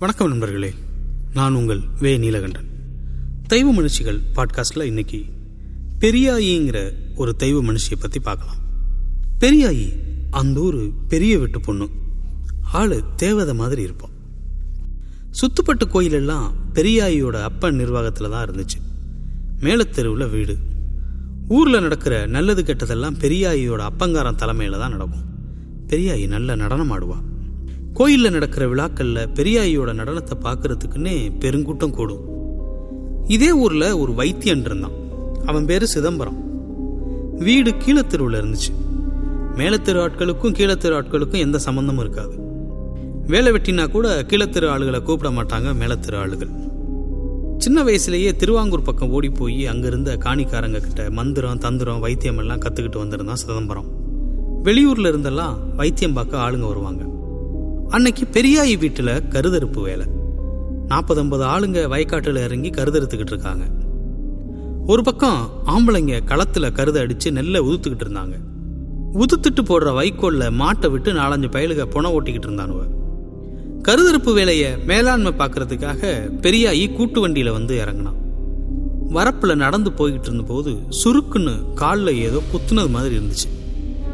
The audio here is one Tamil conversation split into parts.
வணக்கம் நண்பர்களே. நான் உங்கள் வே. நீலகண்டன். தெய்வ மனுஷிகள் பாட்காஸ்டில் இன்னைக்கு பெரியாயிங்கிற ஒரு தெய்வ மனுஷியை பற்றி பார்க்கலாம். பெரியாயி அந்த ஒரு பெரிய வீட்டு பொண்ணு. ஆள் தேவதை மாதிரி இருப்போம் சுத்துப்பட்டு கோயிலெல்லாம் பெரியாயியோட அப்பன் நிர்வாகத்தில் தான் இருந்துச்சு. மேலத்தெருவில் வீடு. ஊரில் நடக்கிற நல்லது கெட்டதெல்லாம் பெரியாயியோட அப்பங்காரன் தலைமையில் தான் நடக்கும். பெரியாயி நல்ல நடனம் ஆடுவா. கோயிலில் நடக்கிற விழாக்களில் பெரியாயியோட நடனத்தை பார்க்கறதுக்குன்னே பெருங்கூட்டம் கூடும். இதே ஊரில் ஒரு வைத்தியன் இருந்தான். அவன் பேர் சிதம்பரம். வீடு கீழத்தெருவில் இருந்துச்சு. மேலத்தெரு ஆட்களுக்கும் கீழத்தெரு ஆட்களுக்கும் எந்த சம்மந்தமும் இருக்காது. வேலை வெட்டினா கூட கீழத்தெரு ஆளுகளை கூப்பிட மாட்டாங்க மேலத்தெரு ஆளுகள். சின்ன வயசுலேயே திருவாங்கூர் பக்கம் ஓடி போய் அங்கிருந்த காணிக்காரங்க கிட்ட மந்திரம் தந்திரம் வைத்தியம் எல்லாம் கற்றுக்கிட்டு வந்திருந்தான் சிதம்பரம். வெளியூரில் இருந்தெல்லாம் வைத்தியம் பார்க்க ஆளுங்க வருவாங்க. அன்னைக்கு பெரியாயி வீட்டில் கருதறுப்பு வேலை. நாற்பது ஐம்பது ஆளுங்க வயக்காட்டில் இறங்கி கருதறுத்துக்கிட்டு இருக்காங்க. ஒரு பக்கம் ஆம்பளைங்க களத்தில் கருத அடித்து நெல்லை உதுத்துக்கிட்டு இருந்தாங்க. உதுத்துட்டு போடுற வைக்கோல்ல மாட்டை விட்டு நாலஞ்சு பயலுக புண ஓட்டிக்கிட்டு இருந்தானுவ கருதறுப்பு வேலையை மேலாண்மை பார்க்கறதுக்காக பெரியாயி கூட்டு வண்டியில் வந்து இறங்கினான். வரப்பில் நடந்து போய்கிட்டு இருந்தபோது சுருக்குன்னு காலில் ஏதோ குத்துனது மாதிரி இருந்துச்சு.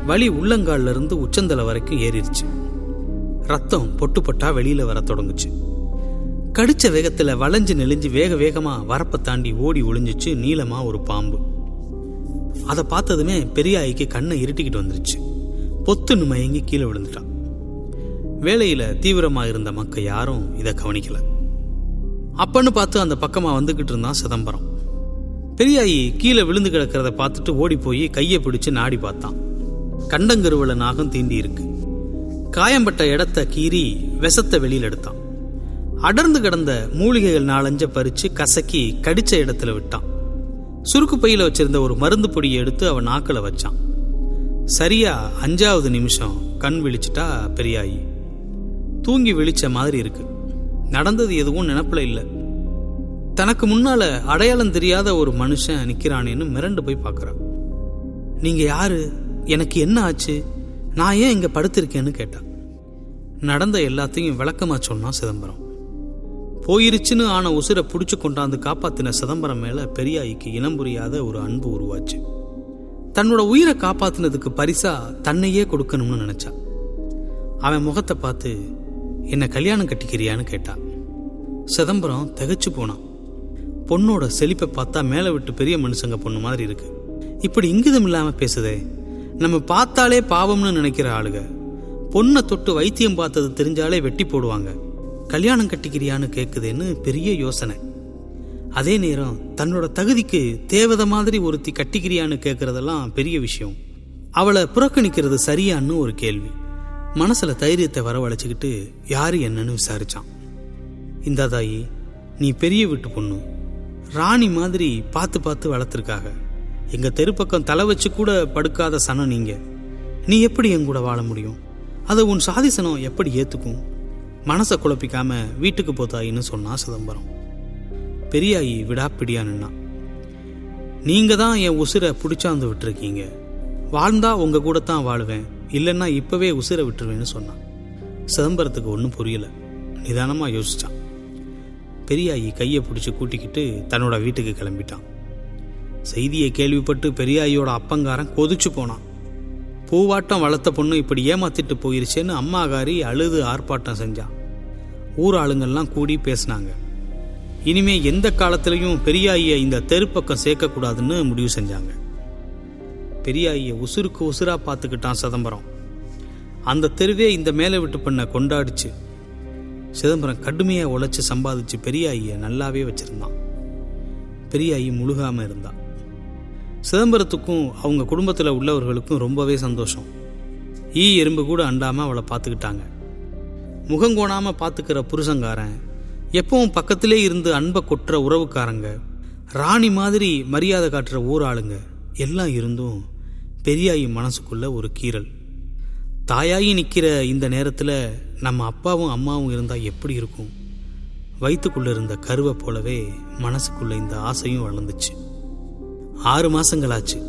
வலி உள்ளங்கால்ல இருந்து உச்சந்தலை வரைக்கும் ஏறிடுச்சு ரத்தம் பொட்டு பொட்டா வெளியில வர தொடங்குச்சு. கடிச்ச வேகத்துல வளைஞ்சு நெளிஞ்சு வேக வேகமா வரப்பை தாண்டி ஓடி ஒளிஞ்சிச்சு நீளமா ஒரு பாம்பு. அதை பார்த்ததுமே பெரியாய்க்கு கண்ணை இருட்டிக்கிட்டு வந்துருச்சு. பொத்துன்னு மயங்கி கீழே விழுந்துட்டான். வேலையில தீவிரமா இருந்த மக்கள் யாரும் இதை கவனிக்கல. அப்பன்னு பார்த்து அந்த பக்கமா வந்துகிட்டு இருந்தான் சிதம்பரம். பெரியாயி கீழே விழுந்து கிடக்கிறத பார்த்துட்டு ஓடி போய் கையை பிடிச்சு நாடி பார்த்தான். கண்டங்கருவல நாகம் தீண்டி இருக்கு காயம்பட்ட இடத்த கீறி விஷத்தை வெளியில் எடுத்தான். அடர்ந்து கிடந்த மூலிகைகள் நாலஞ்ச பறிச்சு கசக்கி கடிச்ச இடத்துல விட்டான். சுருக்கு பையில வச்சிருந்த ஒரு மருந்து பொடியை எடுத்து அவன் நாக்கில் வச்சான். சரியா அஞ்சாவது நிமிஷம் கண் விழிச்சிட்டா பெரியாயி. தூங்கி விழிச்ச மாதிரி இருக்கு. நடந்தது எதுவும் நினப்பில் இல்லை. தனக்கு முன்னால அடையாளம் தெரியாத ஒரு மனுஷன் நிற்கிறானேன்னு மிரண்டு போய் பார்க்குறான். நீங்க யாரு? எனக்கு என்ன ஆச்சு? நான் ஏன் இங்க படுத்திருக்கேன்னு கேட்டான் நடந்த எல்லாத்தையும் விளக்கமா சொன்னான் சிதம்பரம். போயிருச்சுன்னு ஆன உசுரை பிடிச்சி கொண்டாந்து காப்பாத்தின சிதம்பரம் மேல பெரியாய்க்கு இனம் புரியாத ஒரு அன்பு உருவாச்சு. தன்னோட உயிரை காப்பாத்தினதுக்கு பரிசா தன்னையே கொடுக்கணும்னு நினைச்சான் அவன் முகத்தை பார்த்து என்ன கல்யாணம் கட்டிக்கிறியான்னு கேட்டான் சிதம்பரம் திகச்சு போனான். பொண்ணோட செழிப்பை பார்த்தா மேலே விட்டு பெரிய மனுஷங்க பொண்ணு மாதிரி இருக்கு. இப்படி இங்கிதம் இல்லாம பேசுதே. நம்ம பார்த்தாலே பாவம்னு நினைக்கிற ஆளுக. பொண்ணை தொட்டு வைத்தியம் பார்த்தது தெரிஞ்சாலே வெட்டி போடுவாங்க. கல்யாணம் கட்டிக்கிறியான்னு கேட்குதுன்னு பெரிய யோசனை. அதே நேரம் தன்னோட தகுதிக்கு தேவதை மாதிரி ஒருத்தி கட்டிக்கிறியான்னு கேட்கறதெல்லாம் பெரிய விஷயம். அவளை புறக்கணிக்கிறது சரியான்னு ஒரு கேள்வி. மனசுல தைரியத்தை வரவழைச்சிக்கிட்டு யாரு என்னன்னு விசாரிச்சான். இந்த தாயி நீ பெரிய வீட்டு பொண்ணு. ராணி மாதிரி பார்த்து பார்த்து வளர்த்துருக்காக. எங்க தெருப்பக்கம் தலை வச்சு கூட படுக்காத சனம் நீங்க. நீ எப்படி என் கூட வாழ முடியும்? அதை உன் சாதிசனம் எப்படி ஏற்றுக்கும் மனசை குழப்பிக்காம வீட்டுக்கு போத்தாயின்னு சொன்னா சிதம்பரம். பெரியாயி விடாப்பிடியா நின்னான் நீங்க தான் என் உசுரை பிடிச்சாந்து விட்டுருக்கீங்க. வாழ்ந்தா உங்க கூட தான் வாழுவேன். இல்லைன்னா இப்பவே உசுரை விட்டுருவேன்னு சொன்னான் சிதம்பரத்துக்கு ஒன்றும் புரியல. நிதானமாக யோசிச்சான். பெரியாயி கையை பிடிச்சி கூட்டிக்கிட்டு தன்னோட வீட்டுக்கு கிளம்பிட்டான். செய்தியை கேள்விப்பட்டு பெரியாயோட அப்பங்காரன் கொதிச்சு போனான். பூவாட்டம் வளர்த்த பொண்ணு இப்படி ஏமாத்திட்டு போயிருச்சேன்னு அம்மாகாரி அழுது ஆர்ப்பாட்டம் செஞ்சான் ஊர் ஆளுங்கள்லாம் கூடி பேசினாங்க. இனிமே எந்த காலத்திலையும் பெரியாயிய இந்த தெருப்பக்கம் சேர்க்கக்கூடாதுன்னு முடிவு செஞ்சாங்க. பெரியாயிய உசுருக்கு உசுரா பார்த்துக்கிட்டான் சிதம்பரம். அந்த தெருவே இந்த மேலே விட்டு பண்ண கொண்டாடிச்சு. சிதம்பரம் கடுமையாக உழைச்சி சம்பாதிச்சு பெரியாயிய நல்லாவே வச்சிருந்தான். பெரியாயி முழுகாமல் இருந்தான். சிதம்பரத்துக்கும் அவங்க குடும்பத்தில் உள்ளவர்களுக்கும் ரொம்பவே சந்தோஷம். ஈ எறும்பு கூட அண்டாமல் அவளை பார்த்துக்கிட்டாங்க. முகங்கோணாமல் பார்த்துக்கிற புருஷங்காரன் எப்பவும் பக்கத்திலே இருந்து அன்பை கொட்டுற உறவுக்காரங்க ராணி மாதிரி மரியாதை காட்டுற ஊராளுங்க எல்லாம் இருந்தும் பெரியாயி மனசுக்குள்ள ஒரு கீறல். தாயாகி நிற்கிற இந்த நேரத்தில் நம்ம அப்பாவும் அம்மாவும் இருந்தால் எப்படி இருக்கும்? வயிற்றுக்குள்ளே இருந்த கருவை போலவே மனசுக்குள்ளே இந்த ஆசையும் வளர்ந்துச்சு. ஆறு மாசங்களாச்சு.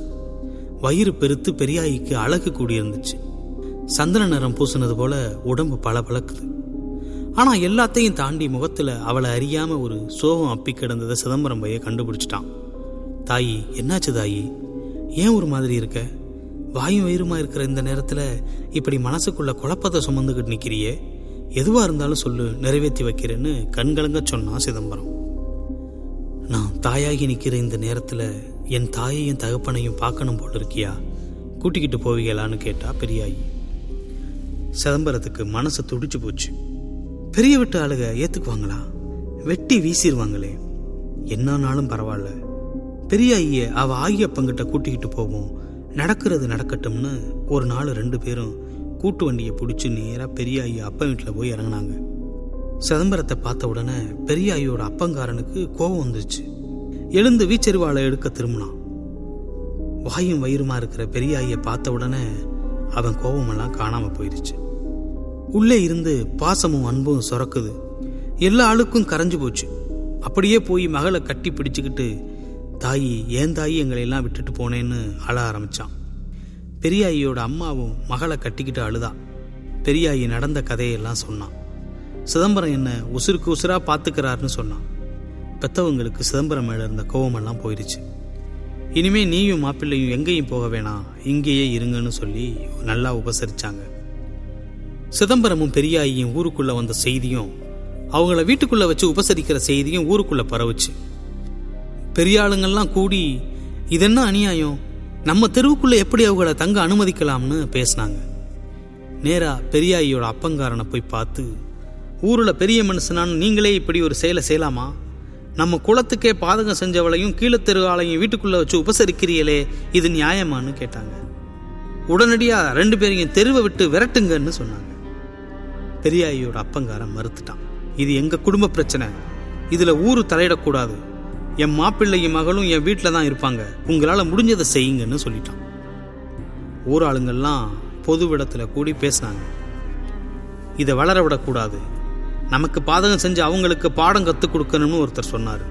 வயிறு பெருத்து பெரியாயிக்கு அழகு கூடியிருந்துச்சு. சந்திர நிறம் பூசினது போல உடம்பு பளபளக்குது. ஆனால் எல்லாத்தையும் தாண்டி முகத்தில் அவளை அறியாமல் ஒரு சோகம் அப்பி கிடந்ததை சிதம்பரம் பைய கண்டுபிடிச்சிட்டான். தாயி என்னாச்சு தாயி? ஏன் ஒரு மாதிரி இருக்க? வாயும் வயிறுமா இருக்கிற இந்த நேரத்தில் இப்படி மனசுக்குள்ள குழப்பத்தை சுமந்துக்கிட்டு நிற்கிறியே எதுவாக இருந்தாலும் சொல்லு நிறைவேற்றி வைக்கிறேன்னு கண்கலங்க சொன்னான் சிதம்பரம். நான் தாயாகி நிற்கிற இந்த நேரத்தில் என் தாயையும் தகப்பனையும் பார்க்கணும் போல் இருக்கியா? கூட்டிக்கிட்டு போவீங்களான்னு கேட்டா பெரியாயி. சிதம்பரத்துக்கு மனசு துடிச்சு போச்சு. பெரிய விட்டு ஆளுக ஏத்துக்குவாங்களா? வெட்டி வீசிடுவாங்களே என்னானாலும் பரவாயில்ல. பெரிய ஐய அவ ஆகியப்பங்கிட்ட கூட்டிக்கிட்டு போவோம். நடக்கிறது நடக்கட்டும்னு ஒரு நாள் ரெண்டு பேரும் கூட்டு வண்டியை பிடிச்சி நேராக பெரிய ஐயா அப்பா வீட்டில் போய் இறங்கினாங்க. சிதம்பரத்தை பார்த்த உடனே பெரிய ஐயோட அப்பங்காரனுக்கு கோபம் வந்துச்சு எழுந்து வீச்செருவாளை எடுக்க திரும்பினான். வாயும் வயிறுமா இருக்கிற பெரிய ஐயை பார்த்த உடனே அவன் கோபமெல்லாம் காணாம போயிருச்சு. உள்ளே இருந்து பாசமும் அன்பும் சுரக்குது. எல்லா ஆளுக்கும் கரைஞ்சு போச்சு. அப்படியே போய் மகளை கட்டி பிடிச்சுக்கிட்டு தாயி ஏன் தாயி எங்களை எல்லாம் விட்டுட்டு போனேன்னு அழ ஆரம்பிச்சான். பெரியாயியோட அம்மாவும் மகளை கட்டிக்கிட்டு அழுதா. பெரியாயி நடந்த கதையெல்லாம் சொன்னான். சிதம்பரம் என்ன உசுருக்கு உசுராக பார்த்துக்கிறாருன்னு சொன்னான். பெத்தவங்களுக்கு சிதம்பரம் மேலே இருந்த கோவமெல்லாம் போயிடுச்சு. இனிமே நீயும் மாப்பிள்ளையும் எங்கேயும் போக வேணாம். இங்கேயே இருங்கன்னு சொல்லி நல்லா உபசரிச்சாங்க. சிதம்பரமும் பெரியாயியும் ஊருக்குள்ள வந்த செய்தியும் அவங்கள வீட்டுக்குள்ள வச்சு உபசரிக்கிற செய்தியும் ஊருக்குள்ள பரவுச்சு. பெரியாளுங்கள்லாம் கூடி இதென்ன அநியாயம்? நம்ம தெருவுக்குள்ள எப்படி அவங்கள தங்க அனுமதிக்கலாம்னு பேசினாங்க. நேரா பெரியாயியோட அப்பங்காரனை போய் பார்த்து ஊரில் பெரிய மனுஷனான்னு நீங்களே இப்படி ஒரு செயலை செய்யலாமா? நம்ம குளத்துக்கே பாதகம் செஞ்சவளையும் கீழத்தெரு வீட்டுக்குள்ளே வச்சு உபசரிக்கிறீங்களே இது நியாயமான்னு கேட்டாங்க. உடனடியாக ரெண்டு பேரையும் தெருவை விட்டு விரட்டுங்கன்னு சொன்னாங்க. பெரியாயியோட அப்பங்காரன் மறுத்துட்டான். இது எங்கள் குடும்ப பிரச்சனை? இதில் ஊர் தலையிடக்கூடாது என் மாப்பிள்ளையும் மகளும் என் வீட்டில் தான் இருப்பாங்க. உங்களால் முடிஞ்சதை செய்யுங்கன்னு சொல்லிட்டான். ஊராளுங்கள்லாம் பொது இடத்துல கூடி பேசினாங்க. இதை வளர விடக்கூடாது நமக்கு பாதகம் செஞ்சு அவங்களுக்கு பாடம் கற்றுக் கொடுக்கணும்னு ஒருத்தர் சொன்னார்.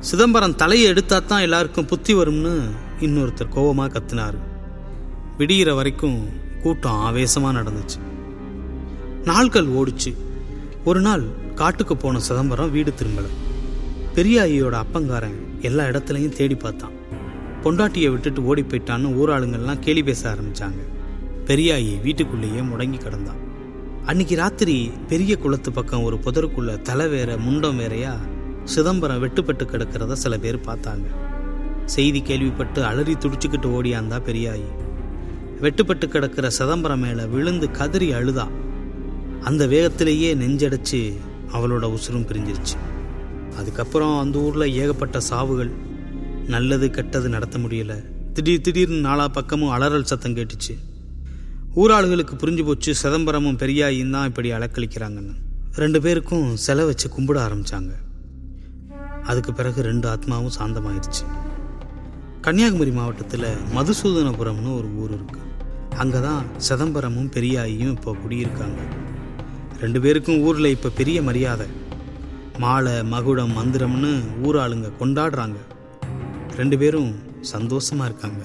சிதம்பரம் தலையை எடுத்தா தான் எல்லாருக்கும் புத்தி வரும்னு இன்னொருத்தர் கோபமாக கத்தினார். விடிகிற வரைக்கும் கூட்டம் ஆவேசமாக நடந்துச்சு. நாட்கள் ஓடிச்சு. ஒரு நாள் காட்டுக்கு போன சிதம்பரம் வீடு திரும்பல. பெரியாயியோட அப்பங்காரன் எல்லா இடத்துலையும் தேடி பார்த்தான். பொண்டாட்டியை விட்டுட்டு ஓடி போயிட்டான்னு ஊராளுங்கள்லாம் கேலி பேச ஆரம்பிச்சாங்க. பெரியாயி வீட்டுக்குள்ளேயே முடங்கி கிடந்தான். அன்னைக்கு ராத்திரி பெரிய குளத்து பக்கம் ஒரு புதருக்குள்ள தலை வேற முண்டம் வேறையா சிதம்பரம் வெட்டுப்பட்டு கிடக்கிறத சில பேர் பார்த்தாங்க. செய்தி கேள்விப்பட்டு அலறி துடிச்சுக்கிட்டு ஓடியாந்தா பெரியாயி. வெட்டுப்பட்டு கிடக்கிற சிதம்பரம் மேல விழுந்து கதறி அழுதா. அந்த வேகத்திலேயே நெஞ்சடைச்சு அவளோட உசுரும் பிரிஞ்சிருச்சு. அதுக்கப்புறம் அந்த ஊர்ல ஏகப்பட்ட சாவுகள். நல்லது கெட்டது நடத்த முடியல. திடீர் திடீர்னு நாலா பக்கமும் அலறல் சத்தம் கேட்டுச்சு. ஊராளுகளுக்கு புரிஞ்சு போச்சு சிதம்பரமும் பெரியாயும் தான் இப்படி அலக்களிக்கிறாங்கன்னு ரெண்டு பேருக்கும் செலை வச்சு கும்பிட ஆரம்பித்தாங்க அதுக்கு பிறகு ரெண்டு ஆத்மாவும் சாந்தமாயிருச்சு. கன்னியாகுமரி மாவட்டத்தில் மதுசூதனபுரம்னு ஒரு ஊர் இருக்கு. அங்கே தான் சிதம்பரமும் பெரியாயும் இப்போ குடியிருக்காங்க. ரெண்டு பேருக்கும் ஊரில் இப்போ பெரிய மரியாதை. மாலை மகுடம் மந்திரம்னு ஊராளுங்க கொண்டாடுறாங்க. ரெண்டு பேரும் சந்தோஷமாக இருக்காங்க.